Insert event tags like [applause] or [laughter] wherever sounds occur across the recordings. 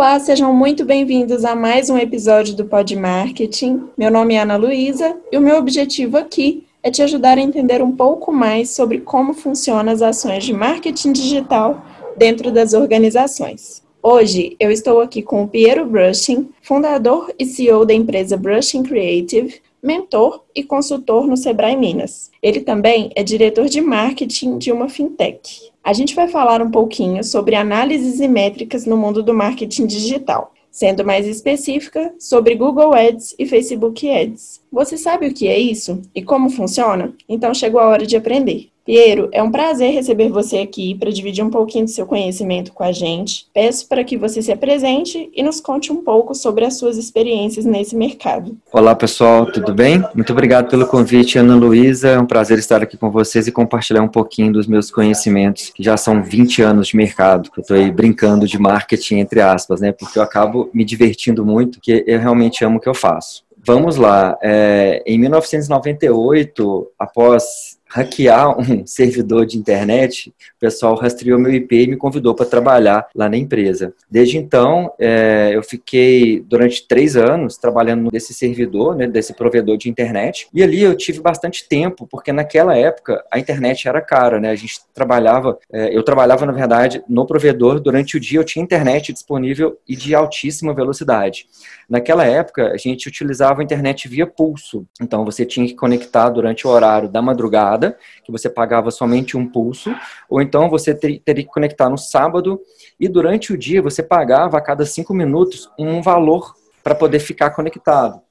Olá, sejam muito bem-vindos a mais um episódio do Pod Marketing. Meu nome é Ana Luísa e o meu objetivo aqui é te ajudar a entender um pouco mais sobre como funcionam as ações de marketing digital dentro das organizações. Hoje eu estou aqui com o Piero Brushing, fundador e CEO da empresa Brushing Creative, mentor e consultor no Sebrae Minas. Ele também é diretor de marketing de uma fintech. A gente vai falar um pouquinho sobre análises e métricas no mundo do marketing digital, sendo mais específica sobre Google Ads e Facebook Ads. Você sabe o que é isso e como funciona? Então chegou a hora de aprender. Piero, é um prazer receber você aqui para dividir um pouquinho do seu conhecimento com a gente. Peço para que você se apresente e nos conte um pouco sobre as suas experiências nesse mercado. Olá, pessoal, tudo bem? Muito obrigado pelo convite, Ana Luísa. É um prazer estar aqui com vocês e compartilhar um pouquinho dos meus conhecimentos, que já são 20 anos de mercado, que eu estou aí brincando de marketing, entre aspas, né? Porque eu acabo me divertindo muito, porque eu realmente amo o que eu faço. Vamos lá. É, em 1998, após hackear um [laughs] servidor de internet, o pessoal rastreou meu IP e me convidou para trabalhar lá na empresa. Desde então, é, eu fiquei durante três anos trabalhando nesse servidor, né, desse provedor de internet, e ali eu tive bastante tempo, porque naquela época a internet era cara, né? A gente trabalhava, é, eu trabalhava na verdade no provedor durante o dia eu tinha internet disponível e de altíssima velocidade. Naquela época a gente utilizava a internet via pulso, então você tinha que conectar durante o horário da madrugada que você pagava somente um pulso, ou então você ter, teria que conectar no sábado e durante o dia você pagava a cada cinco minutos um valor para poder ficar conectado.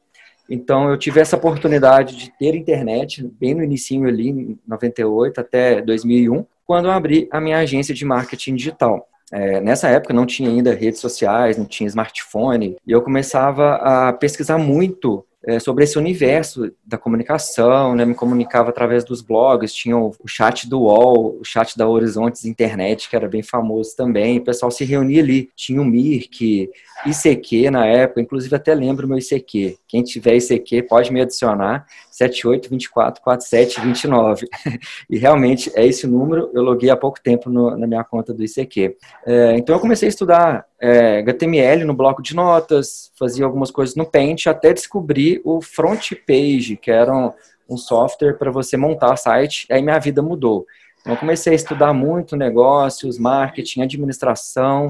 Então eu tive essa oportunidade de ter internet bem no início ali, em 98 até 2001, quando eu abri a minha agência de marketing digital. É, nessa época não tinha ainda redes sociais, não tinha smartphone, e eu começava a pesquisar muito é, sobre esse universo da comunicação, né? Me comunicava através dos blogs, tinha o, o, chat do UOL, o chat da Horizontes Internet, que era bem famoso também. O pessoal se reunia ali. Tinha o Mirk, ICQ na época, inclusive até lembro o meu ICQ. Quem tiver ICQ pode me adicionar, 78244729. [laughs] e realmente é esse número, eu loguei há pouco tempo no, na minha conta do ICQ. É, então eu comecei a estudar é, HTML no bloco de notas, fazia algumas coisas no Paint, até o Front Page, que era um, um software para você montar site, aí minha vida mudou. Então, eu comecei a estudar muito negócios, marketing, administração,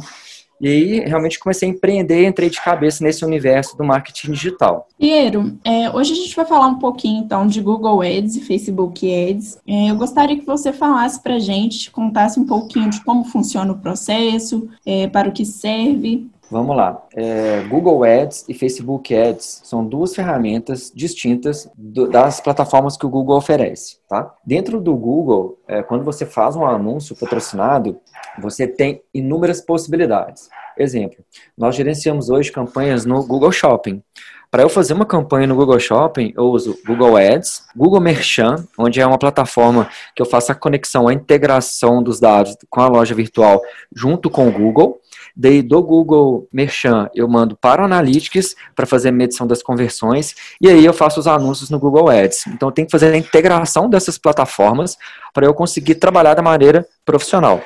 e aí, realmente comecei a empreender, entrei de cabeça nesse universo do marketing digital. Piero, é, hoje a gente vai falar um pouquinho, então, de Google Ads e Facebook Ads. É, eu gostaria que você falasse para gente, contasse um pouquinho de como funciona o processo, é, para o que serve. Vamos lá. É, Google Ads e Facebook Ads são duas ferramentas distintas do, das plataformas que o Google oferece. Tá? Dentro do Google, é, quando você faz um anúncio patrocinado, você tem inúmeras possibilidades. Exemplo, nós gerenciamos hoje campanhas no Google Shopping. Para eu fazer uma campanha no Google Shopping, eu uso Google Ads, Google Merchant, onde é uma plataforma que eu faço a conexão, a integração dos dados com a loja virtual junto com o Google. Daí do Google Merchant eu mando para o Analytics para fazer a medição das conversões e aí eu faço os anúncios no Google Ads. Então eu tenho que fazer a integração dessas plataformas para eu conseguir trabalhar da maneira profissional.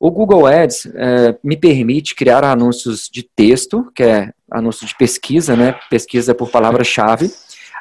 O Google Ads é, me permite criar anúncios de texto, que é anúncio de pesquisa, né? Pesquisa por palavra-chave.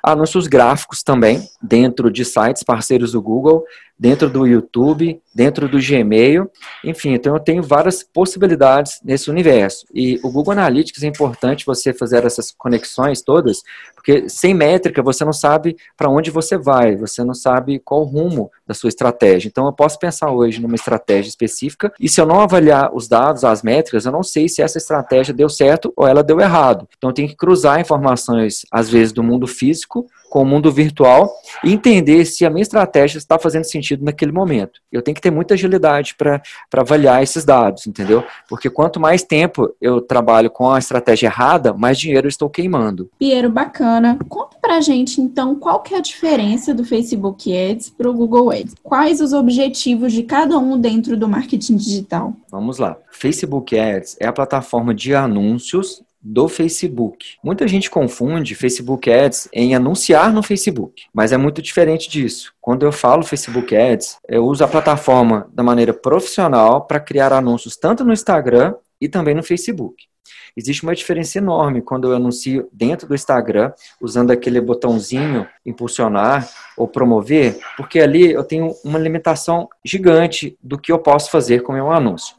Anúncios gráficos também, dentro de sites parceiros do Google, dentro do YouTube, dentro do Gmail, enfim, então eu tenho várias possibilidades nesse universo. E o Google Analytics é importante você fazer essas conexões todas, porque sem métrica você não sabe para onde você vai, você não sabe qual o rumo da sua estratégia. Então eu posso pensar hoje numa estratégia específica e se eu não avaliar os dados, as métricas, eu não sei se essa estratégia deu certo ou ela deu errado. Então tenho que cruzar informações, às vezes, do mundo físico com o mundo virtual e entender se a minha estratégia está fazendo sentido naquele momento. Eu tenho que ter muita agilidade para avaliar esses dados, entendeu? Porque quanto mais tempo eu trabalho com a estratégia errada, mais dinheiro eu estou queimando. Piero, bacana. Conta pra gente, então, qual que é a diferença do Facebook Ads para o Google Ads? Quais os objetivos de cada um dentro do marketing digital? Vamos lá. Facebook Ads é a plataforma de anúncios do Facebook. Muita gente confunde Facebook Ads em anunciar no Facebook, mas é muito diferente disso. Quando eu falo Facebook Ads, eu uso a plataforma da maneira profissional para criar anúncios tanto no Instagram e também no Facebook. Existe uma diferença enorme quando eu anuncio dentro do Instagram, usando aquele botãozinho impulsionar ou promover, porque ali eu tenho uma limitação gigante do que eu posso fazer com o meu anúncio.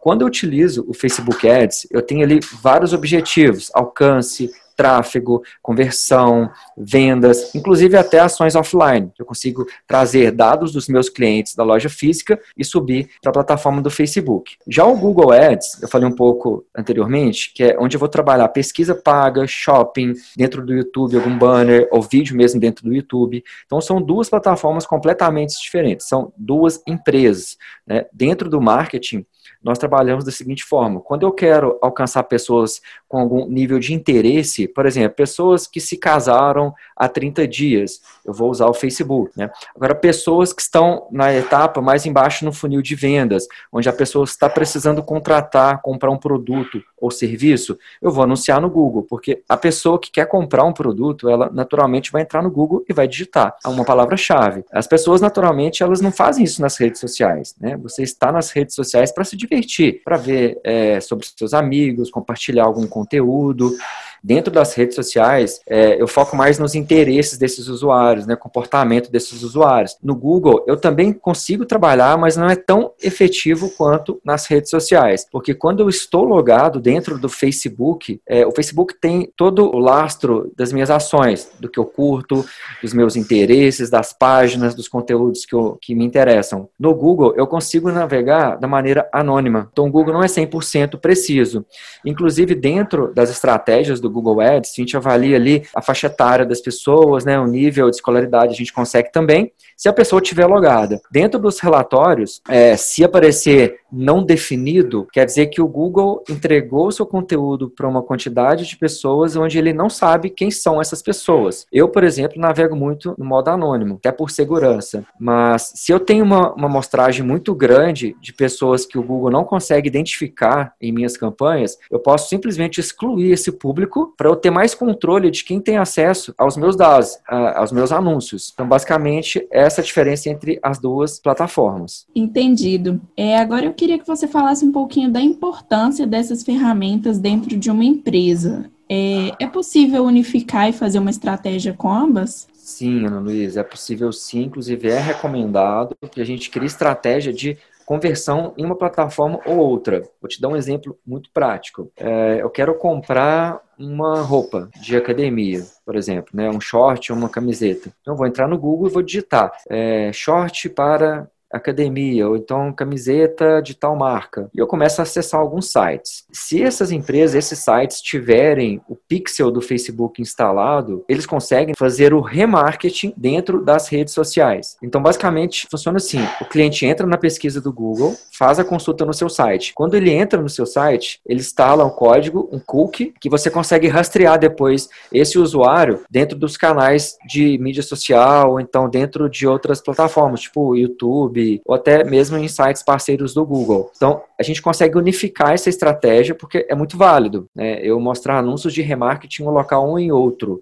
Quando eu utilizo o Facebook Ads, eu tenho ali vários objetivos: alcance, tráfego, conversão, vendas, inclusive até ações offline. Eu consigo trazer dados dos meus clientes da loja física e subir para a plataforma do Facebook. Já o Google Ads, eu falei um pouco anteriormente, que é onde eu vou trabalhar pesquisa paga, shopping, dentro do YouTube, algum banner, ou vídeo mesmo dentro do YouTube. Então, são duas plataformas completamente diferentes, são duas empresas. Né? Dentro do marketing, nós trabalhamos da seguinte forma: quando eu quero alcançar pessoas com algum nível de interesse, por exemplo, pessoas que se casaram há 30 dias, eu vou usar o Facebook. Né? Agora, pessoas que estão na etapa mais embaixo no funil de vendas, onde a pessoa está precisando contratar, comprar um produto ou serviço, eu vou anunciar no Google, porque a pessoa que quer comprar um produto, ela naturalmente vai entrar no Google e vai digitar uma palavra-chave. As pessoas, naturalmente, elas não fazem isso nas redes sociais. Né? Você está nas redes sociais para se divertir, para ver é, sobre seus amigos, compartilhar algum conteúdo. Dentro das redes sociais, é, eu foco mais nos interesses desses usuários, né, comportamento desses usuários. No Google, eu também consigo trabalhar, mas não é tão efetivo quanto nas redes sociais, porque quando eu estou logado dentro do Facebook, é, o Facebook tem todo o lastro das minhas ações, do que eu curto, dos meus interesses, das páginas, dos conteúdos que, eu, que me interessam. No Google, eu consigo navegar da maneira anônima. Então, o Google não é 100% preciso. Inclusive, dentro das estratégias do Google Ads, a gente avalia ali a faixa etária das pessoas, né, o nível de escolaridade a gente consegue também, se a pessoa estiver logada. Dentro dos relatórios, é, se aparecer não definido, quer dizer que o Google entregou seu conteúdo para uma quantidade de pessoas onde ele não sabe quem são essas pessoas. Eu, por exemplo, navego muito no modo anônimo, até por segurança. Mas se eu tenho uma, uma amostragem muito grande de pessoas que o Google não consegue identificar em minhas campanhas, eu posso simplesmente excluir esse público para eu ter mais controle de quem tem acesso aos meus dados, aos meus anúncios. Então, basicamente, essa é a diferença entre as duas plataformas. Entendido. É, agora eu queria que você falasse um pouquinho da importância dessas ferramentas dentro de uma empresa. É, é possível unificar e fazer uma estratégia com ambas? Sim, Ana Luísa, é possível sim. Inclusive, é recomendado que a gente crie estratégia de conversão em uma plataforma ou outra. Vou te dar um exemplo muito prático. É, eu quero comprar uma roupa de academia, por exemplo, né, um short ou uma camiseta. Então, eu vou entrar no Google e vou digitar é, short para academia, ou então camiseta de tal marca. E eu começo a acessar alguns sites. Se essas empresas, esses sites tiverem o pixel do Facebook instalado, eles conseguem fazer o remarketing dentro das redes sociais. Então, basicamente, funciona assim: o cliente entra na pesquisa do Google, faz a consulta no seu site. Quando ele entra no seu site, ele instala um código, um cookie, que você consegue rastrear depois esse usuário dentro dos canais de mídia social, ou então dentro de outras plataformas, tipo YouTube, Ou até mesmo em sites parceiros do Google. Então, a gente consegue unificar essa estratégia porque é muito válido. Né? Eu mostrar anúncios de remarketing em um local ou em outro.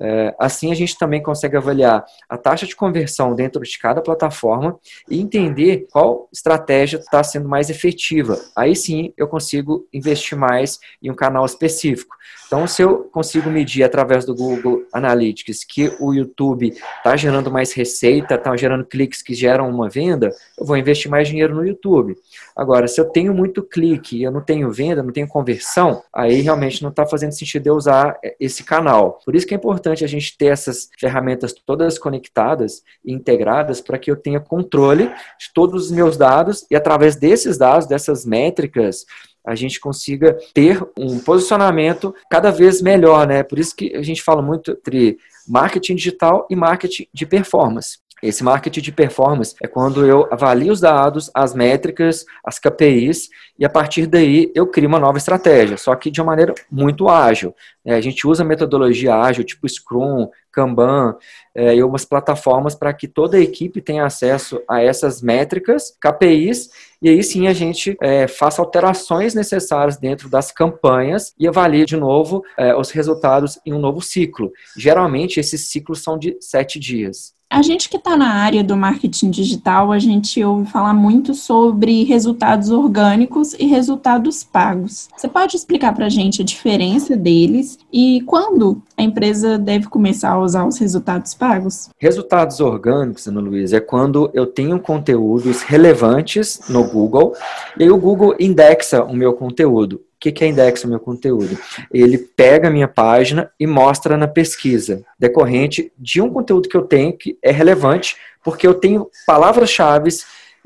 É, assim, a gente também consegue avaliar a taxa de conversão dentro de cada plataforma e entender qual estratégia está sendo mais efetiva. Aí sim, eu consigo investir mais em um canal específico. Então, se eu consigo medir através do Google Analytics que o YouTube está gerando mais receita, está gerando cliques que geram uma venda, eu vou investir mais dinheiro no YouTube. Agora, se eu tenho muito clique e eu não tenho venda, não tenho conversão, aí realmente não está fazendo sentido eu usar esse canal. Por isso que é importante a gente ter essas ferramentas todas conectadas e integradas para que eu tenha controle de todos os meus dados e através desses dados, dessas métricas, a gente consiga ter um posicionamento cada vez melhor, né? Por isso que a gente fala muito entre marketing digital e marketing de performance. Esse marketing de performance é quando eu avalio os dados, as métricas, as KPIs e a partir daí eu crio uma nova estratégia, só que de uma maneira muito ágil. É, a gente usa metodologia ágil, tipo Scrum, Kanban é, e algumas plataformas para que toda a equipe tenha acesso a essas métricas, KPIs, e aí sim a gente é, faça alterações necessárias dentro das campanhas e avalie de novo é, os resultados em um novo ciclo. Geralmente esses ciclos são de sete dias. A gente que está na área do marketing digital, a gente ouve falar muito sobre resultados orgânicos e resultados pagos. Você pode explicar para a gente a diferença deles e quando a empresa deve começar a usar os resultados pagos? Resultados orgânicos, Ana Luísa, é quando eu tenho conteúdos relevantes no Google e aí o Google indexa o meu conteúdo. O que, que é indexa o meu conteúdo? Ele pega a minha página e mostra na pesquisa, decorrente de um conteúdo que eu tenho que é relevante, porque eu tenho palavras-chave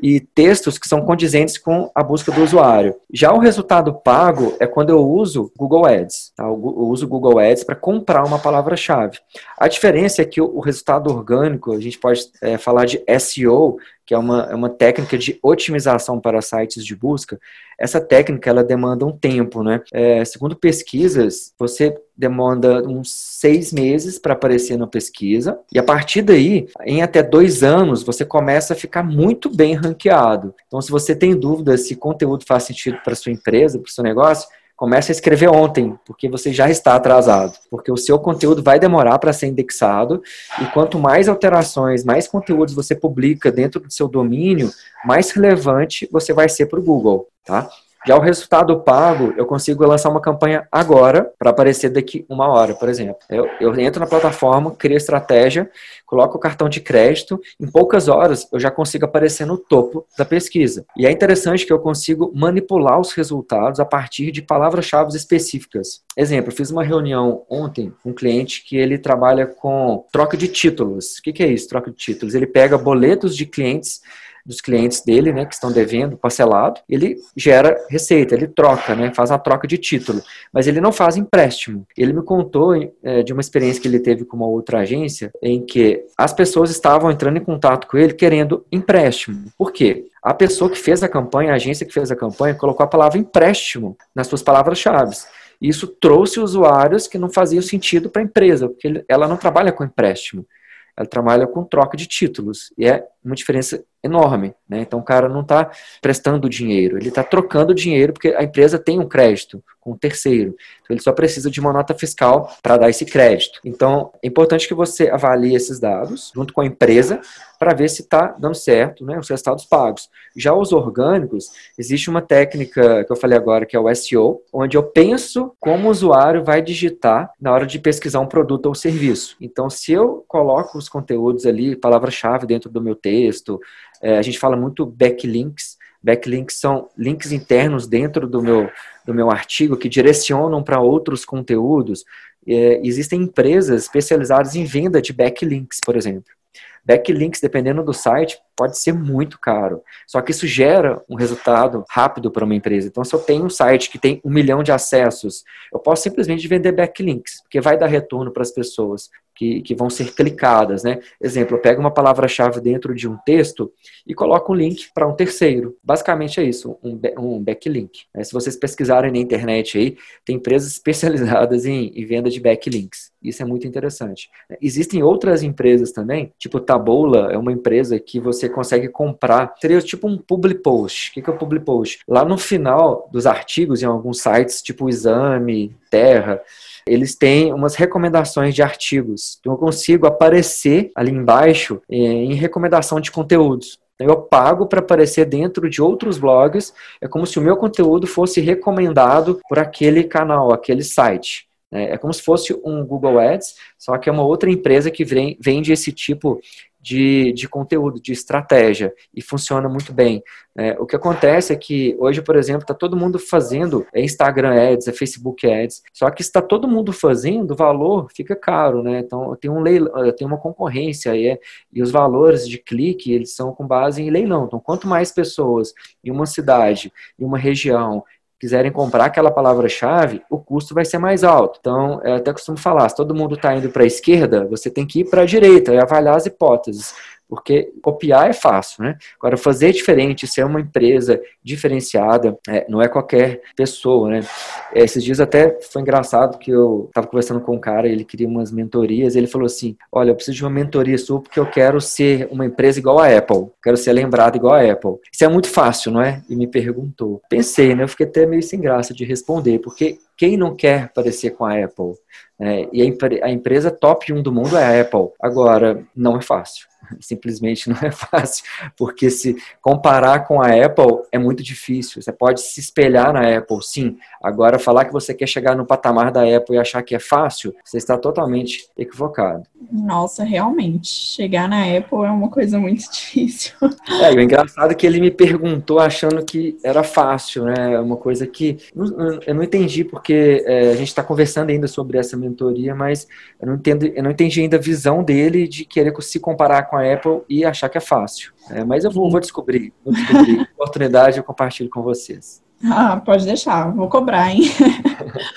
e textos que são condizentes com a busca do usuário. Já o resultado pago é quando eu uso Google Ads. Tá? Eu uso Google Ads para comprar uma palavra-chave. A diferença é que o resultado orgânico, a gente pode é, falar de SEO, que é uma, é uma técnica de otimização para sites de busca, essa técnica ela demanda um tempo, né? É, segundo pesquisas, você demanda uns seis meses para aparecer na pesquisa e a partir daí, em até dois anos, você começa a ficar muito bem ranqueado. Então, se você tem dúvida se conteúdo faz sentido para sua empresa, para o seu negócio, comece a escrever ontem, porque você já está atrasado, porque o seu conteúdo vai demorar para ser indexado, e quanto mais alterações, mais conteúdos você publica dentro do seu domínio, mais relevante você vai ser para o Google, tá? Já o resultado pago, eu consigo lançar uma campanha agora para aparecer daqui uma hora, por exemplo. Eu, eu entro na plataforma, crio estratégia, coloco o cartão de crédito, em poucas horas eu já consigo aparecer no topo da pesquisa. E é interessante que eu consigo manipular os resultados a partir de palavras-chave específicas. Exemplo, fiz uma reunião ontem com um cliente que ele trabalha com troca de títulos. O que, que é isso, troca de títulos? Ele pega boletos de clientes dos clientes dele, né, que estão devendo parcelado, ele gera receita, ele troca, né, faz a troca de título, mas ele não faz empréstimo. Ele me contou é, de uma experiência que ele teve com uma outra agência, em que as pessoas estavam entrando em contato com ele querendo empréstimo. Por quê? A pessoa que fez a campanha, a agência que fez a campanha, colocou a palavra empréstimo nas suas palavras-chave. Isso trouxe usuários que não faziam sentido para a empresa, porque ela não trabalha com empréstimo ela trabalha com troca de títulos. E é uma diferença enorme. Né? Então o cara não está prestando dinheiro, ele está trocando dinheiro porque a empresa tem um crédito com um terceiro. Então ele só precisa de uma nota fiscal para dar esse crédito. Então é importante que você avalie esses dados junto com a empresa para ver se está dando certo né, os resultados pagos. Já os orgânicos, existe uma técnica que eu falei agora que é o SEO, onde eu penso como o usuário vai digitar na hora de pesquisar um produto ou serviço. Então se eu coloco os conteúdos ali, palavra-chave dentro do meu texto, é, a gente fala muito backlinks. Backlinks são links internos dentro do meu, do meu artigo que direcionam para outros conteúdos. É, existem empresas especializadas em venda de backlinks, por exemplo. Backlinks, dependendo do site, pode ser muito caro. Só que isso gera um resultado rápido para uma empresa. Então, se eu tenho um site que tem um milhão de acessos, eu posso simplesmente vender backlinks, porque vai dar retorno para as pessoas que, que vão ser clicadas, né? Exemplo, eu pego uma palavra-chave dentro de um texto e coloco um link para um terceiro. Basicamente é isso, um, um backlink. É, se vocês pesquisarem na internet aí, tem empresas [laughs] especializadas em, em venda de backlinks. Isso é muito interessante. Existem outras empresas também, tipo Taboola, é uma empresa que você consegue comprar, seria tipo um public post. O que é o public post? Lá no final dos artigos, em alguns sites, tipo Exame, Terra, eles têm umas recomendações de artigos. Então eu consigo aparecer ali embaixo eh, em recomendação de conteúdos. Então, eu pago para aparecer dentro de outros blogs. É como se o meu conteúdo fosse recomendado por aquele canal, aquele site. Né? É como se fosse um Google Ads, só que é uma outra empresa que vende esse tipo de, de conteúdo, de estratégia, e funciona muito bem. É, o que acontece é que hoje, por exemplo, está todo mundo fazendo é Instagram Ads, é Facebook Ads, só que está todo mundo fazendo, o valor fica caro, né? Então tem, um leilão, tem uma concorrência e, é, e os valores de clique eles são com base em leilão. Então, quanto mais pessoas em uma cidade, em uma região, quiserem comprar aquela palavra-chave, o custo vai ser mais alto. Então, eu até costumo falar, se todo mundo está indo para a esquerda, você tem que ir para a direita e avaliar as hipóteses porque copiar é fácil, né? Agora, fazer diferente, ser uma empresa diferenciada, é, não é qualquer pessoa, né? Esses dias até foi engraçado que eu estava conversando com um cara, ele queria umas mentorias, ele falou assim, olha, eu preciso de uma mentoria sua porque eu quero ser uma empresa igual a Apple, quero ser lembrado igual a Apple. Isso é muito fácil, não é? E me perguntou. Pensei, né? Eu fiquei até meio sem graça de responder, porque quem não quer parecer com a Apple? É, e a, a empresa top 1 do mundo é a Apple. Agora, não é fácil [laughs] simplesmente não é fácil, porque se comparar com a Apple é muito difícil. Você pode se espelhar na Apple, sim. Agora, falar que você quer chegar no patamar da Apple e achar que é fácil, você está totalmente equivocado. Nossa, realmente. Chegar na Apple é uma coisa muito [laughs] difícil. É, e o engraçado é que ele me perguntou achando que era fácil, né? É uma coisa que eu não entendi, porque é, a gente está conversando ainda sobre essa mentoria, mas eu não, entendo, eu não entendi ainda a visão dele de querer se comparar com a Apple e achar que é fácil. É, mas eu vou, vou descobrir. Vou descobrir. [laughs] Oportunidade eu compartilho com vocês. Ah, pode deixar, vou cobrar, hein? [laughs]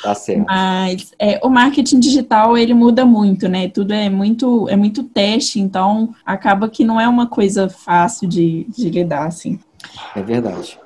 Tá certo. Mas é, o marketing digital ele muda muito, né? Tudo é muito, é muito teste, então acaba que não é uma coisa fácil de, de lidar, assim. É verdade.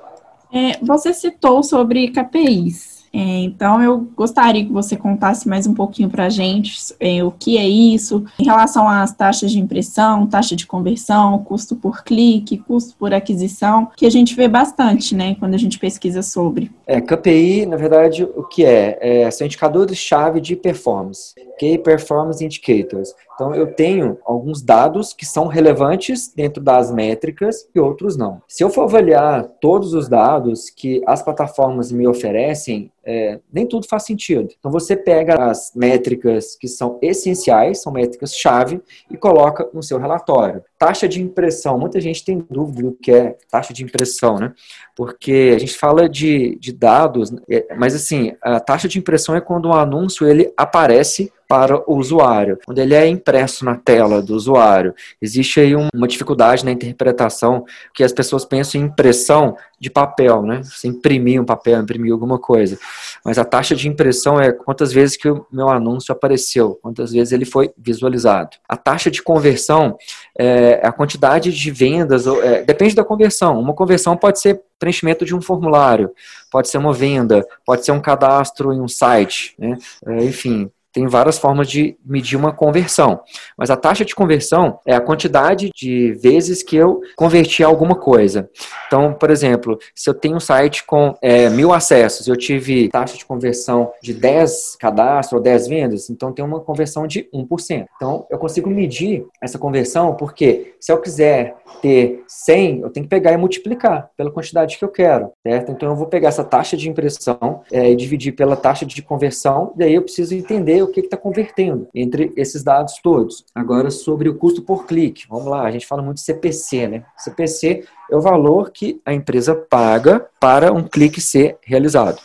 É, você citou sobre KPIs. É, então, eu gostaria que você contasse mais um pouquinho para a gente é, o que é isso, em relação às taxas de impressão, taxa de conversão, custo por clique, custo por aquisição, que a gente vê bastante, né, quando a gente pesquisa sobre. É, KPI, na verdade, o que é? é são indicadores-chave de performance. Key Performance Indicators. Então, eu tenho alguns dados que são relevantes dentro das métricas e outros não. Se eu for avaliar todos os dados que as plataformas me oferecem, é, nem tudo faz sentido. Então você pega as métricas que são essenciais, são métricas-chave, e coloca no seu relatório. Taxa de impressão, muita gente tem dúvida do que é taxa de impressão, né? Porque a gente fala de, de dados, é, mas assim, a taxa de impressão é quando um anúncio ele aparece para o usuário, quando ele é impresso na tela do usuário. Existe aí uma dificuldade na interpretação, que as pessoas pensam em impressão de papel, né? Você imprimir um papel, imprimir alguma coisa. Mas a taxa de impressão é quantas vezes que o meu anúncio apareceu, quantas vezes ele foi visualizado. A taxa de conversão é a quantidade de vendas, é, depende da conversão. Uma conversão pode ser preenchimento de um formulário, pode ser uma venda, pode ser um cadastro em um site, né? É, enfim, tem várias formas de medir uma conversão. Mas a taxa de conversão é a quantidade de vezes que eu converti alguma coisa. Então, por exemplo, se eu tenho um site com é, mil acessos, eu tive taxa de conversão de 10 cadastros ou 10 vendas, então tem uma conversão de 1%. Então, eu consigo medir essa conversão porque se eu quiser ter 100, eu tenho que pegar e multiplicar pela quantidade que eu quero, certo? Então, eu vou pegar essa taxa de impressão é, e dividir pela taxa de conversão, e aí eu preciso entender o que está convertendo entre esses dados todos. Agora, sobre o custo por clique. Vamos lá, a gente fala muito de CPC, né? CPC é o valor que a empresa paga para um clique ser realizado.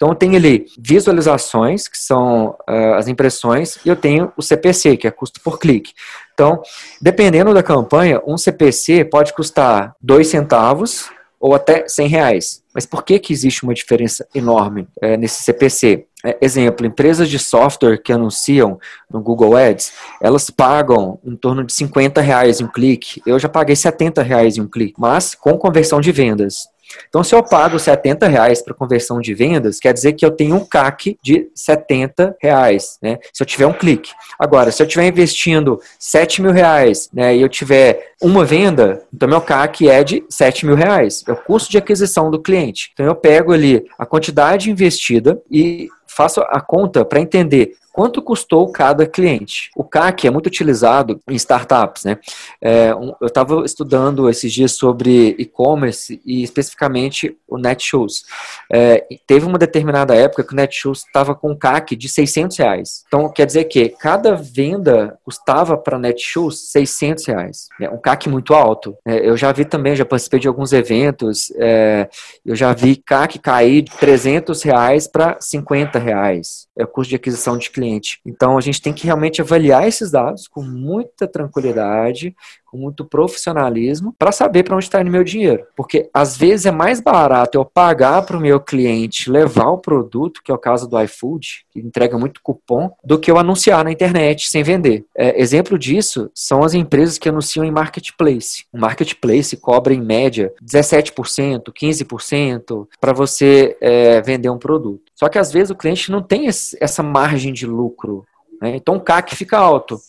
Então, eu tenho ali visualizações, que são uh, as impressões, e eu tenho o CPC, que é custo por clique. Então, dependendo da campanha, um CPC pode custar 2 centavos ou até 100 reais. Mas por que, que existe uma diferença enorme é, nesse CPC? É, exemplo, empresas de software que anunciam no Google Ads, elas pagam em torno de 50 reais um clique. Eu já paguei 70 reais em um clique, mas com conversão de vendas. Então, se eu pago 70 reais para conversão de vendas, quer dizer que eu tenho um CAC de 70 reais, né? Se eu tiver um clique. Agora, se eu estiver investindo 7 mil reais, né, e eu tiver uma venda, então meu CAC é de 7 mil reais. É o custo de aquisição do cliente. Então, eu pego ali a quantidade investida e faço a conta para entender quanto custou cada cliente. O CAC é muito utilizado em startups, né? É, um, eu estava estudando esses dias sobre e-commerce e especificamente o Netshoes. É, teve uma determinada época que o Netshoes estava com um CAC de 600 reais. Então, quer dizer que cada venda custava para Netshoes 600 reais. É um CAC muito alto. É, eu já vi também, já participei de alguns eventos, é, eu já vi CAC cair de 300 reais para 50 reais. É o custo de aquisição de cliente. Então, a gente tem que realmente avaliar esses dados com muita tranquilidade, com muito profissionalismo, para saber para onde está indo meu dinheiro. Porque às vezes é mais barato eu pagar para o meu cliente levar o produto, que é o caso do iFood, que entrega muito cupom, do que eu anunciar na internet sem vender. É, exemplo disso são as empresas que anunciam em marketplace. O marketplace cobra em média 17%, 15% para você é, vender um produto. Só que às vezes o cliente não tem esse, essa margem de lucro. Né? Então o CAC fica alto.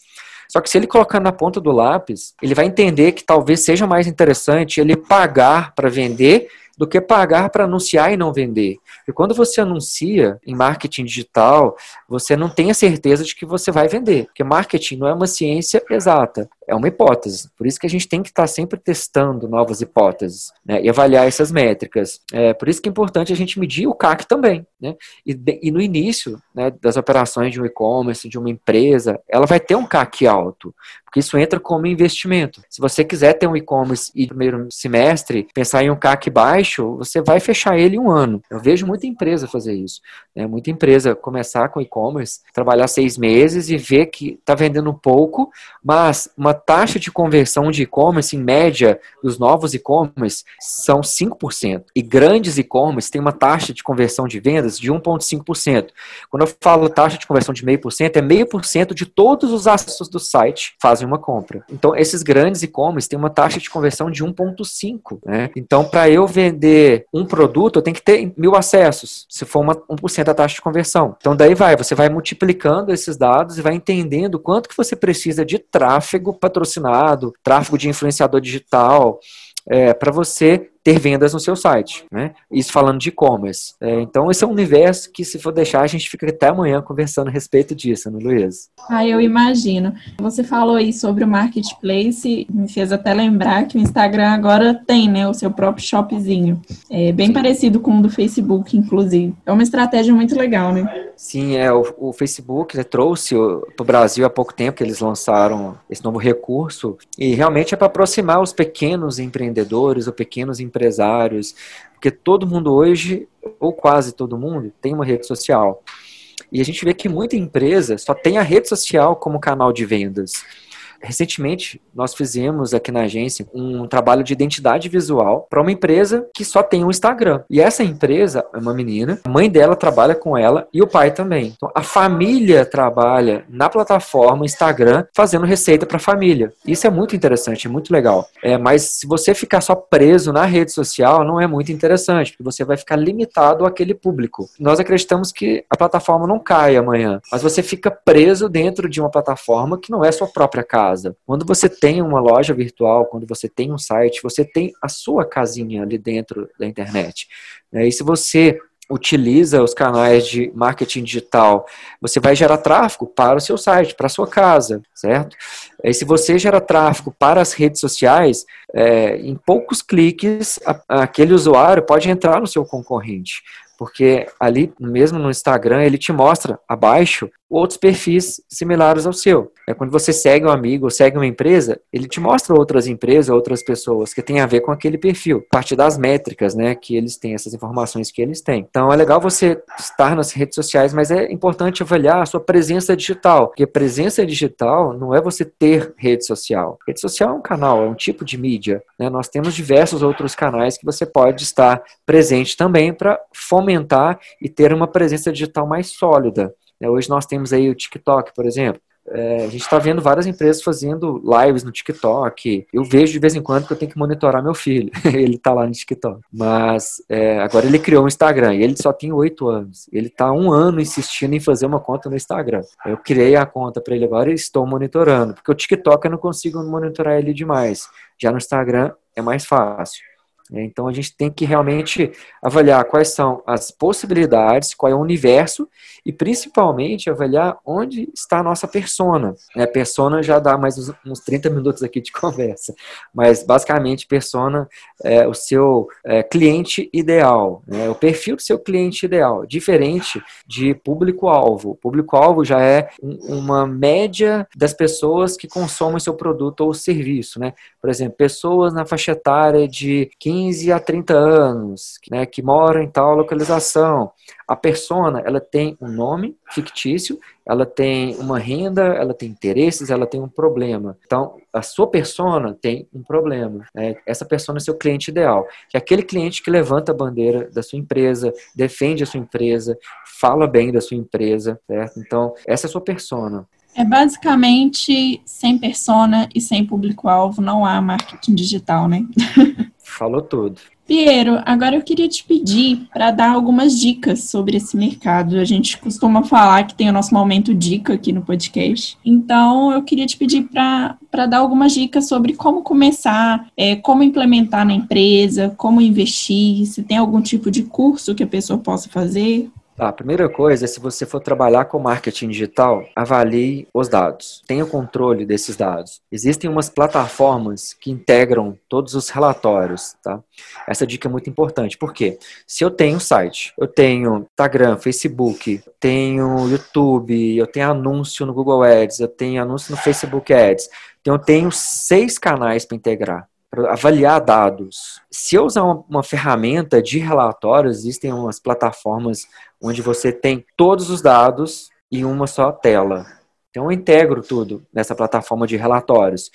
Só que se ele colocar na ponta do lápis, ele vai entender que talvez seja mais interessante ele pagar para vender do que pagar para anunciar e não vender. E quando você anuncia em marketing digital, você não tem a certeza de que você vai vender, porque marketing não é uma ciência exata, é uma hipótese. Por isso que a gente tem que estar sempre testando novas hipóteses né, e avaliar essas métricas. É, por isso que é importante a gente medir o CAC também. Né? E, e no início né, das operações de um e-commerce, de uma empresa, ela vai ter um CAC alto, porque isso entra como investimento. Se você quiser ter um e-commerce e primeiro semestre pensar em um CAC baixo, você vai fechar ele um ano. Eu vejo muita empresa fazer isso. Né? Muita empresa começar com e-commerce, trabalhar seis meses e ver que está vendendo pouco, mas uma taxa de conversão de e-commerce, em média, dos novos e-commerce, são 5%. E grandes e-commerce têm uma taxa de conversão de vendas de 1,5%. Quando eu falo taxa de conversão de 0,5%, é 0,5% de todos os acessos do site fazem uma compra. Então, esses grandes e-commerce têm uma taxa de conversão de 1,5%. Né? Então, para eu vender um produto, eu tenho que ter mil acessos, se for uma, 1% da taxa de conversão. Então, daí vai, você vai multiplicando esses dados e vai entendendo quanto que você precisa de tráfego patrocinado, tráfego de influenciador digital, é, para você ter vendas no seu site, né? Isso falando de e-commerce. É, então, esse é um universo que, se for deixar, a gente fica até amanhã conversando a respeito disso, né, Luiz? Ah, eu imagino. Você falou aí sobre o marketplace, me fez até lembrar que o Instagram agora tem, né, o seu próprio shopzinho. É bem Sim. parecido com o do Facebook, inclusive. É uma estratégia muito legal, né? Sim, é, o, o Facebook né, trouxe para o Brasil há pouco tempo que eles lançaram esse novo recurso e realmente é para aproximar os pequenos empreendedores, os pequenos empreendedores empresários, porque todo mundo hoje, ou quase todo mundo, tem uma rede social. E a gente vê que muita empresa só tem a rede social como canal de vendas. Recentemente, nós fizemos aqui na agência um trabalho de identidade visual para uma empresa que só tem um Instagram. E essa empresa é uma menina, a mãe dela trabalha com ela e o pai também. Então, a família trabalha na plataforma Instagram fazendo receita para a família. Isso é muito interessante, é muito legal. É, mas se você ficar só preso na rede social, não é muito interessante, porque você vai ficar limitado àquele público. Nós acreditamos que a plataforma não cai amanhã, mas você fica preso dentro de uma plataforma que não é sua própria casa casa. Quando você tem uma loja virtual, quando você tem um site, você tem a sua casinha ali dentro da internet. Né? E se você utiliza os canais de marketing digital, você vai gerar tráfego para o seu site, para a sua casa, certo? E se você gera tráfego para as redes sociais, é, em poucos cliques, a, aquele usuário pode entrar no seu concorrente porque ali mesmo no Instagram ele te mostra abaixo outros perfis similares ao seu. É quando você segue um amigo segue uma empresa, ele te mostra outras empresas, outras pessoas que têm a ver com aquele perfil, a partir das métricas, né, que eles têm, essas informações que eles têm. Então é legal você estar nas redes sociais, mas é importante avaliar a sua presença digital, porque presença digital não é você ter rede social. Rede social é um canal, é um tipo de mídia. Né? Nós temos diversos outros canais que você pode estar presente também para fomentar e ter uma presença digital mais sólida. Né? Hoje nós temos aí o TikTok, por exemplo. É, a gente está vendo várias empresas fazendo lives no TikTok. Eu vejo de vez em quando que eu tenho que monitorar meu filho. [laughs] ele está lá no TikTok. Mas é, agora ele criou um Instagram e ele só tem oito anos. Ele está um ano insistindo em fazer uma conta no Instagram. Eu criei a conta para ele agora e estou monitorando. Porque o TikTok eu não consigo monitorar ele demais. Já no Instagram é mais fácil. Né? Então a gente tem que realmente avaliar quais são as possibilidades, qual é o universo e principalmente avaliar onde está a nossa persona. A persona já dá mais uns 30 minutos aqui de [laughs] conversa, mas basicamente persona é o seu é, cliente ideal, né? o perfil do seu cliente ideal, diferente de público-alvo. Público-alvo já é uma média das pessoas que consomem seu produto ou serviço. Né? Por exemplo, pessoas na faixa etária de 15 15 a 30 anos, né, que moram em tal localização. A persona, ela tem um nome fictício, ela tem uma renda, ela tem interesses, ela tem um problema. Então, a sua persona tem um problema. Né? Essa persona é seu cliente ideal, que é aquele cliente que levanta a bandeira da sua empresa, defende a sua empresa, fala bem da sua empresa, certo? Então, essa é a sua persona. É basicamente sem persona e sem público-alvo, não há marketing digital, né? [laughs] Falou tudo. Piero, agora eu queria te pedir para dar algumas dicas sobre esse mercado. A gente costuma falar que tem o nosso momento dica aqui no podcast. Então, eu queria te pedir para dar algumas dicas sobre como começar, é, como implementar na empresa, como investir, se tem algum tipo de curso que a pessoa possa fazer. Tá, a primeira coisa é se você for trabalhar com marketing digital, avalie os dados. Tenha controle desses dados. Existem umas plataformas que integram todos os relatórios, tá? Essa dica é muito importante. Por quê? Se eu tenho site, eu tenho Instagram, Facebook, tenho YouTube, eu tenho anúncio no Google Ads, eu tenho anúncio no Facebook Ads, então eu tenho seis canais para integrar para avaliar dados. Se eu usar uma, uma, ferramenta de relatórios, existem umas plataformas onde você tem todos os dados em uma só tela. Então eu integro tudo nessa plataforma de relatórios.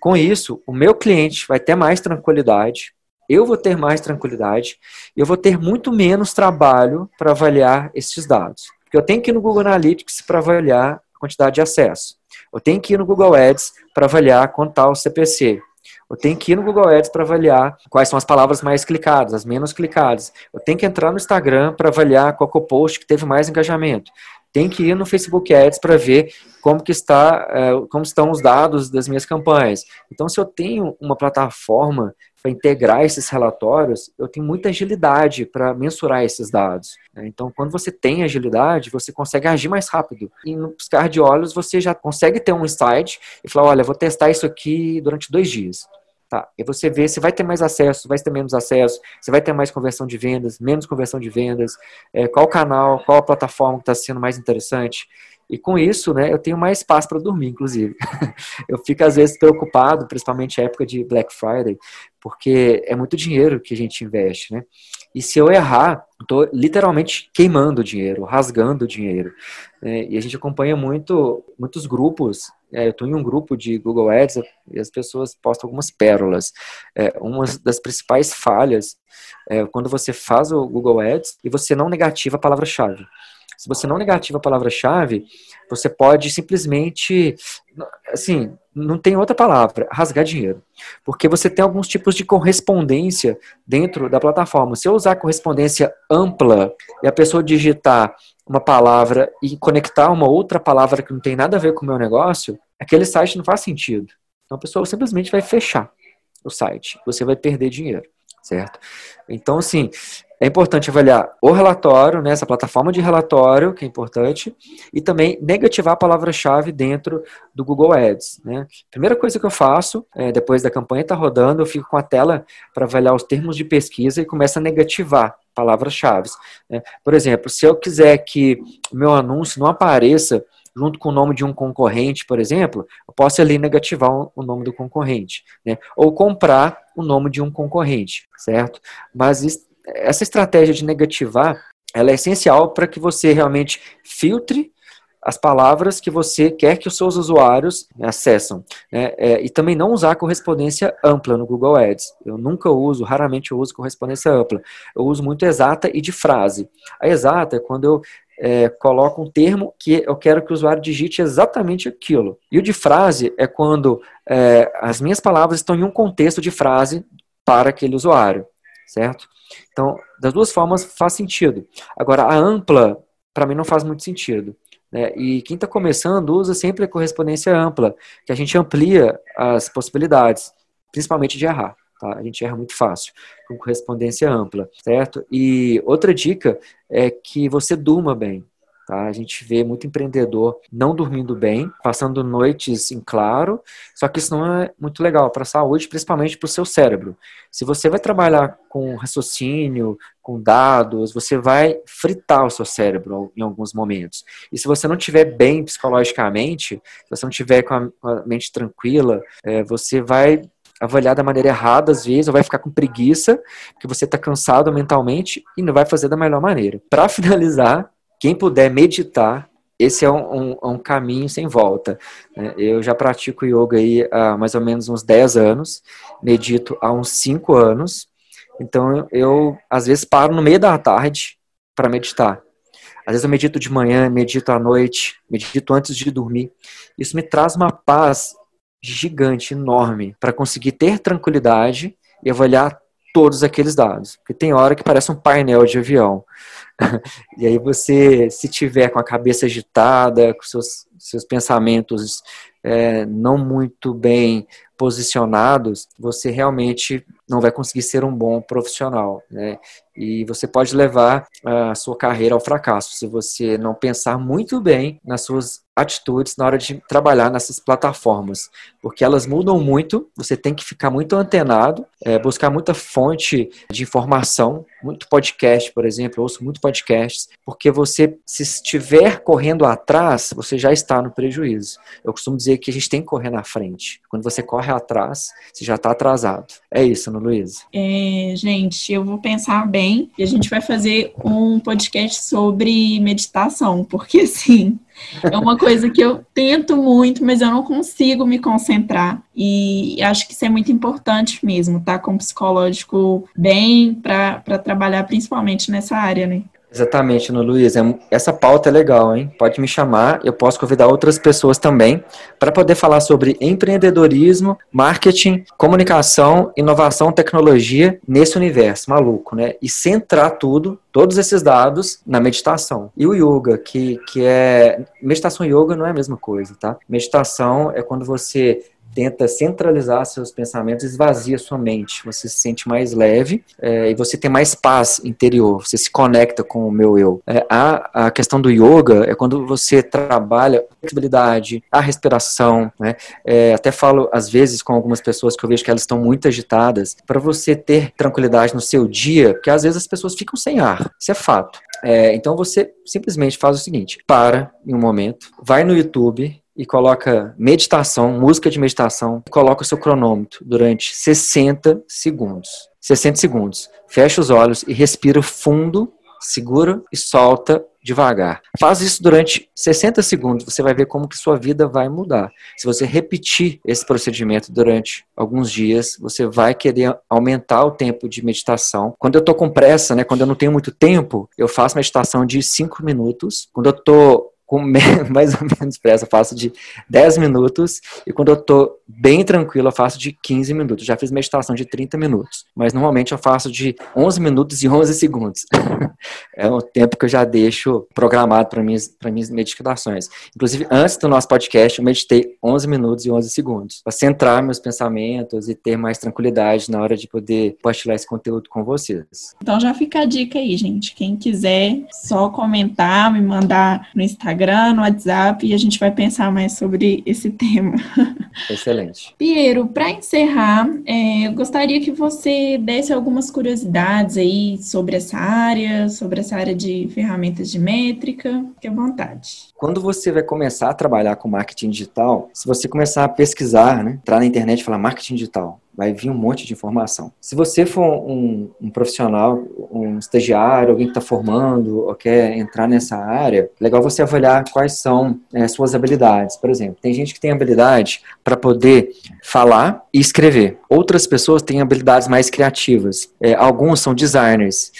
Com isso, o meu cliente vai ter mais tranquilidade, eu vou ter mais tranquilidade, eu vou ter muito menos trabalho para avaliar esses dados. Porque eu tenho que ir no Google Analytics para avaliar a quantidade de acesso. Eu tenho que ir no Google Ads para avaliar quanto está o CPC. Eu tenho que ir no Google Ads para avaliar quais são as palavras mais clicadas, as menos clicadas. Eu tenho que entrar no Instagram para avaliar qual é o post que teve mais engajamento. Tem que ir no Facebook Ads para ver como que está, é, como estão os dados das minhas campanhas. Então, se eu tenho uma plataforma para integrar esses relatórios, eu tenho muita agilidade para mensurar esses dados. Né? Então, quando você tem agilidade, você consegue agir mais rápido. E no piscar de olhos, você já consegue ter um insight e falar: olha, vou testar isso aqui durante dois dias. Tá. E você vê se vai ter mais acesso, vai ter menos acesso, se vai ter mais conversão de vendas, menos conversão de vendas, é, qual canal, qual a plataforma que está sendo mais interessante. E com isso, né, eu tenho mais espaço para dormir, inclusive. [laughs] eu fico às vezes preocupado, principalmente na época de Black Friday, porque é muito dinheiro que a gente investe, né? E se eu errar, estou literalmente queimando dinheiro, rasgando dinheiro. Né? E a gente acompanha muito, muitos grupos. É, eu estou em um grupo de Google Ads e as pessoas postam algumas pérolas. É, uma das principais falhas é quando você faz o Google Ads e você não negativa a palavra-chave. Se você não negativa a palavra-chave, você pode simplesmente, assim, não tem outra palavra, rasgar dinheiro. Porque você tem alguns tipos de correspondência dentro da plataforma. Se eu usar correspondência ampla e a pessoa digitar uma palavra e conectar uma outra palavra que não tem nada a ver com o meu negócio, aquele site não faz sentido. Então a pessoa simplesmente vai fechar o site. Você vai perder dinheiro certo? Então, assim, é importante avaliar o relatório, né, essa plataforma de relatório, que é importante, e também negativar a palavra-chave dentro do Google Ads. Né? Primeira coisa que eu faço, é, depois da campanha estar tá rodando, eu fico com a tela para avaliar os termos de pesquisa e começo a negativar palavras-chave. Né? Por exemplo, se eu quiser que o meu anúncio não apareça junto com o nome de um concorrente, por exemplo, eu posso ali negativar o nome do concorrente, né? Ou comprar o nome de um concorrente, certo? Mas essa estratégia de negativar, ela é essencial para que você realmente filtre as palavras que você quer que os seus usuários acessam. Né? É, e também não usar correspondência ampla no Google Ads. Eu nunca uso, raramente eu uso correspondência ampla. Eu uso muito exata e de frase. A exata é quando eu é, coloco um termo que eu quero que o usuário digite exatamente aquilo. E o de frase é quando é, as minhas palavras estão em um contexto de frase para aquele usuário, certo? Então, das duas formas faz sentido. Agora, a ampla, para mim, não faz muito sentido. Né? E quem está começando usa sempre a correspondência ampla, que a gente amplia as possibilidades, principalmente de errar. Tá? A gente erra muito fácil com correspondência ampla, certo? E outra dica é que você durma bem. Tá? A gente vê muito empreendedor não dormindo bem, passando noites em claro, só que isso não é muito legal para a saúde, principalmente para o seu cérebro. Se você vai trabalhar com raciocínio, com dados, você vai fritar o seu cérebro em alguns momentos. E se você não estiver bem psicologicamente, se você não estiver com a, mente tranquila, é, você vai avaliar da maneira errada às vezes, ou vai ficar com preguiça, porque você está cansado mentalmente e não vai fazer da melhor maneira. Para [laughs] finalizar, quem puder meditar, esse é um, um, um, caminho sem volta. Né? Eu já pratico yoga aí há mais ou menos uns 10 anos, medito há uns 5 anos, então eu às vezes paro no meio da tarde para meditar. Às vezes eu medito de manhã, medito à noite, medito antes de dormir. Isso me traz uma paz gigante, enorme, para conseguir ter tranquilidade e avaliar todos aqueles dados. Porque tem hora que parece um painel de avião. [laughs] e aí você, se tiver com a cabeça agitada, com seus, seus pensamentos é, não muito bem posicionados, você realmente não vai conseguir ser um bom profissional. Né? E você pode levar a sua carreira ao fracasso se você não pensar muito bem nas suas atitudes na hora de trabalhar nessas plataformas, porque elas mudam muito, você tem que ficar muito antenado, é, buscar muita fonte de informação, muito podcast, por exemplo, eu ouço muito podcasts, porque você, se estiver correndo atrás, você já está no prejuízo. Eu costumo dizer que a gente tem que correr na frente. Quando você corre atrás, você já está atrasado. É isso, não, Luísa? É, gente, eu vou pensar bem e a gente vai fazer um podcast sobre meditação, porque [laughs] assim, é uma coisa que eu tento muito, mas eu não consigo me concentrar. E acho que isso é muito importante mesmo, tá? Com psicológico bem para trabalhar principalmente nessa área, né? Exatamente, no Luiz. Essa pauta é legal, hein? Pode me chamar, eu posso convidar outras pessoas também para poder falar sobre empreendedorismo, marketing, comunicação, inovação, tecnologia nesse universo maluco, né? E centrar tudo, todos esses dados na meditação. E o yoga, que, que é. Meditação e yoga não é a mesma coisa, tá? Meditação é quando você tenta centralizar seus pensamentos, esvazia sua mente. Você se sente mais leve é, e você tem mais paz interior. Você se conecta com o meu eu. É, a, a questão do yoga é quando você trabalha a flexibilidade, a respiração. Né? É, até falo às vezes com algumas pessoas que eu vejo que elas estão muito agitadas, para você ter tranquilidade no seu dia, porque às vezes as pessoas ficam sem ar. Isso é fato. É, então você simplesmente faz o seguinte: para em um momento, vai no YouTube, e coloca meditação, música de meditação, coloca o seu cronômetro durante 60 segundos. 60 segundos. Fecha os olhos e respira fundo, segura e solta devagar. Faz isso durante 60 segundos, você vai ver como que sua vida vai mudar. Se você repetir esse procedimento durante alguns dias, você vai querer aumentar o tempo de meditação. Quando eu estou com pressa, né, quando eu não tenho muito tempo, eu faço meditação de 5 minutos. Quando eu estou com [laughs] mais ou menos pressa, eu faço de 10 minutos e quando eu tô bem tranquilo, eu faço de 15 minutos. Já fiz meditação de 30 minutos, mas normalmente eu faço de 11 minutos e 11 segundos. [laughs] é o tempo que eu já deixo programado para minhas, minhas meditações. Inclusive, antes do nosso podcast, eu meditei 11 minutos e 11 segundos, para centrar meus pensamentos e ter mais tranquilidade na hora de poder compartilhar esse conteúdo com vocês. Então já fica a dica aí, gente. Quem quiser, só comentar, me mandar no Instagram Instagram, no WhatsApp e a gente vai pensar mais sobre esse tema. [laughs] Excelente. Piero, para encerrar, é, eu gostaria que você desse algumas curiosidades aí sobre essa área, sobre essa área de ferramentas de métrica. Fique à vontade. Quando você vai começar a trabalhar com marketing digital, se você começar a pesquisar, né, entrar na internet e falar marketing digital, vai vir um monte de informação. Se você for um, um profissional, um estagiário, alguém que está formando ou quer entrar nessa área, legal você avaliar quais são é, suas habilidades. Por exemplo, tem gente que tem habilidade para poder falar e escrever. Outras pessoas têm habilidades mais criativas. É, alguns são designers.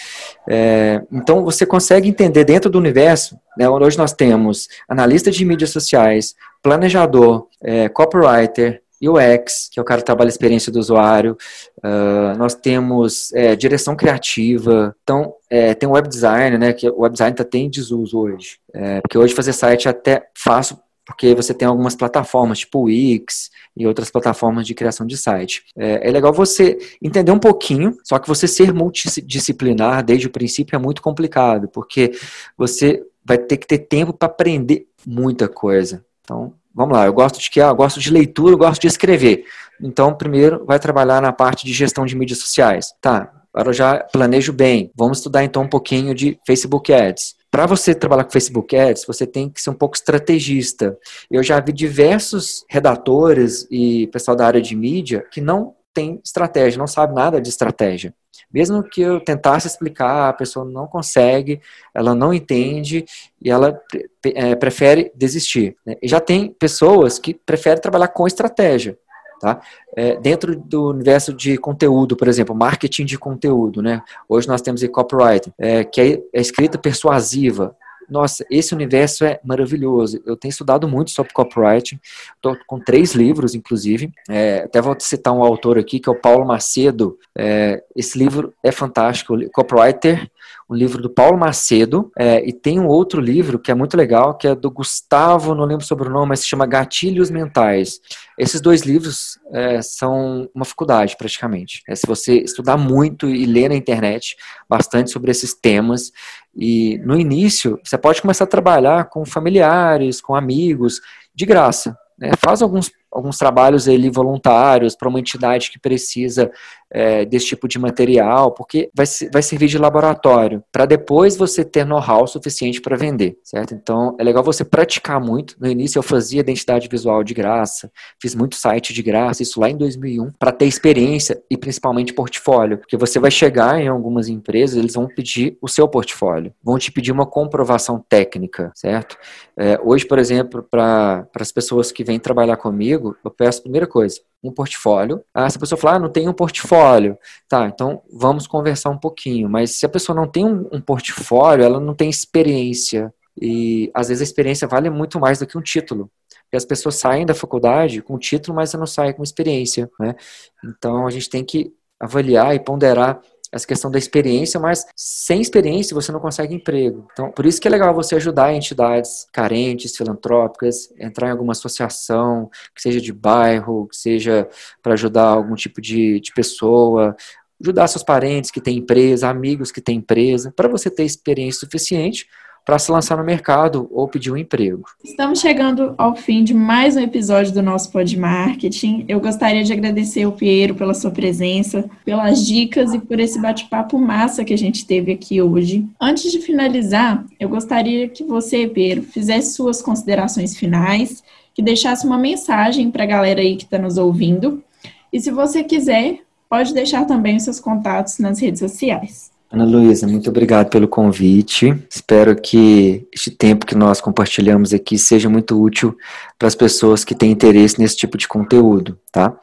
É, então você consegue entender dentro do universo. Né, hoje nós temos analista de mídias sociais, planejador, é, copywriter, UX, que é o cara que trabalha a experiência do usuário. Uh, nós temos é, direção criativa. Então, é, tem web design, né? Que o web design está tem desuso hoje. É, porque hoje fazer site é até fácil, porque você tem algumas plataformas, tipo o Wix e outras plataformas de criação de site. É, é legal você entender um pouquinho, só que você ser multidisciplinar desde o princípio é muito complicado, porque você vai ter que ter tempo para aprender muita coisa. Então, Vamos lá, eu gosto de que? Eu gosto de leitura, eu gosto de escrever. Então, primeiro, vai trabalhar na parte de gestão de mídias sociais. Tá, agora eu já planejo bem. Vamos estudar então um pouquinho de Facebook Ads. Para você trabalhar com Facebook Ads, você tem que ser um pouco estrategista. Eu já vi diversos redatores e pessoal da área de mídia que não tem estratégia, não sabe nada de estratégia. Mesmo que eu tentasse explicar, a pessoa não consegue, ela não entende e ela é, prefere desistir. Né? E já tem pessoas que preferem trabalhar com estratégia. Tá? É, dentro do universo de conteúdo, por exemplo, marketing de conteúdo, né? Hoje nós temos aí copyright, é, que é a escrita persuasiva. Nossa, esse universo é maravilhoso. Eu tenho estudado muito sobre copywriting, estou com três livros, inclusive. É, até vou citar um autor aqui, que é o Paulo Macedo. É, esse livro é fantástico, Copywriter um livro do Paulo Macedo, é, e tem um outro livro que é muito legal, que é do Gustavo, não lembro sobre o nome, mas se chama Gatilhos Mentais. Esses dois livros é, são uma faculdade, praticamente. É, se você estudar muito e ler na internet bastante sobre esses temas, e no início, você pode começar a trabalhar com familiares, com amigos, de graça. Né? Faz alguns alguns trabalhos ali voluntários para uma entidade que precisa é, desse tipo de material, porque vai, vai servir de laboratório para depois você ter know-how suficiente para vender, certo? Então é legal você praticar muito. No início eu fazia identidade visual de graça, fiz muito site de graça, isso lá em 2001, para ter experiência e principalmente portfólio, porque você vai chegar em algumas empresas, eles vão pedir o seu portfólio, vão te pedir uma comprovação técnica, certo? É, hoje, por exemplo, para as pessoas que vêm trabalhar comigo, eu peço a primeira coisa, um portfólio. Ah, se a pessoa falar, ah, não tem um portfólio, tá, então vamos conversar um pouquinho. Mas se a pessoa não tem um, um portfólio, ela não tem experiência. E às vezes a experiência vale muito mais do que um título. Porque as pessoas saem da faculdade com título, mas não saem com experiência. Né? Então a gente tem que avaliar e ponderar essa questão da experiência, mas sem experiência você não consegue emprego. Então, por isso que é legal você ajudar entidades carentes, filantrópicas, entrar em alguma associação, que seja de bairro, que seja para ajudar algum tipo de, de pessoa, ajudar seus parentes que têm empresa, amigos que têm empresa, para você ter experiência suficiente para se lançar no mercado ou pedir um emprego. Estamos chegando ao fim de mais um episódio do nosso Pod Marketing. Eu gostaria de agradecer ao Piero pela sua presença, pelas dicas e por esse bate-papo massa que a gente teve aqui hoje. Antes de finalizar, eu gostaria que você, Piero, fizesse suas considerações finais, que deixasse uma mensagem para a galera aí que está nos ouvindo. E se você quiser, pode deixar também os seus contatos nas redes sociais. Ana Luísa, muito obrigado pelo convite. Espero que este tempo que nós compartilhamos aqui seja muito útil para as pessoas que têm interesse nesse tipo de conteúdo, tá?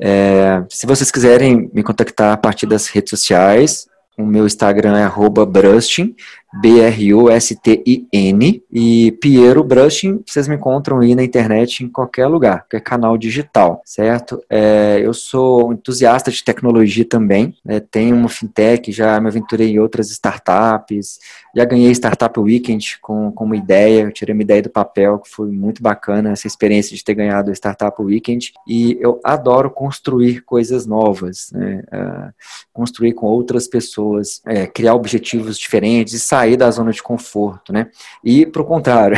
É, se vocês quiserem me contactar a partir das redes sociais, o meu Instagram é brustin, B-R-U-S-T-I-N, e Piero Brustin, vocês me encontram aí na internet em qualquer lugar, qualquer canal digital, certo? É, eu sou entusiasta de tecnologia também, né, tenho uma fintech, já me aventurei em outras startups, já ganhei Startup Weekend com, com uma ideia, tirei uma ideia do papel, que foi muito bacana essa experiência de ter ganhado o Startup Weekend, e eu adoro construir coisas novas, né, uh, construir com outras pessoas, é, criar objetivos diferentes e sair sair da zona de conforto, né? E para [laughs] o contrário,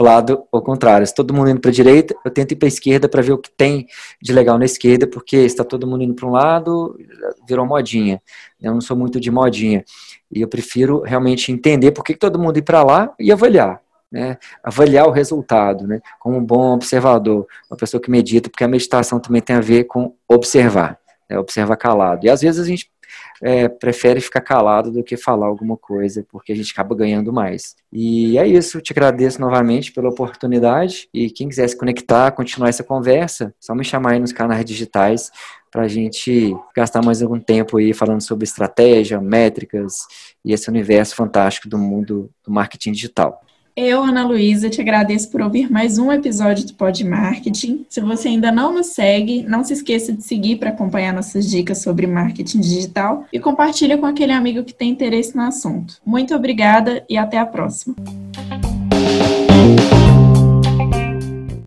lado ao contrário, se todo mundo indo para a direita, eu tento ir para a esquerda para ver o que tem de legal na esquerda, porque está todo mundo indo para um lado, virou modinha. Eu não sou muito de modinha. E eu prefiro realmente entender por que, que todo mundo ir para lá e avaliar. Né, avaliar o resultado, né, como um bom observador, uma pessoa que medita, porque a meditação também tem a ver com observar, né, observar calado. E às vezes a gente é, prefere ficar calado do que falar alguma coisa, porque a gente acaba ganhando mais. E é isso, te agradeço novamente pela oportunidade e quem quiser se conectar, continuar essa conversa, só me chamar aí nos canais digitais para a gente gastar mais algum tempo aí falando sobre estratégia, métricas e esse universo fantástico do mundo do marketing digital. Eu, Ana Luísa, te agradeço por ouvir mais um episódio do Pod Marketing. Se você ainda não nos segue, não se esqueça de seguir para acompanhar nossas dicas sobre marketing digital e compartilha com aquele amigo que tem interesse no assunto. Muito obrigada e até a próxima.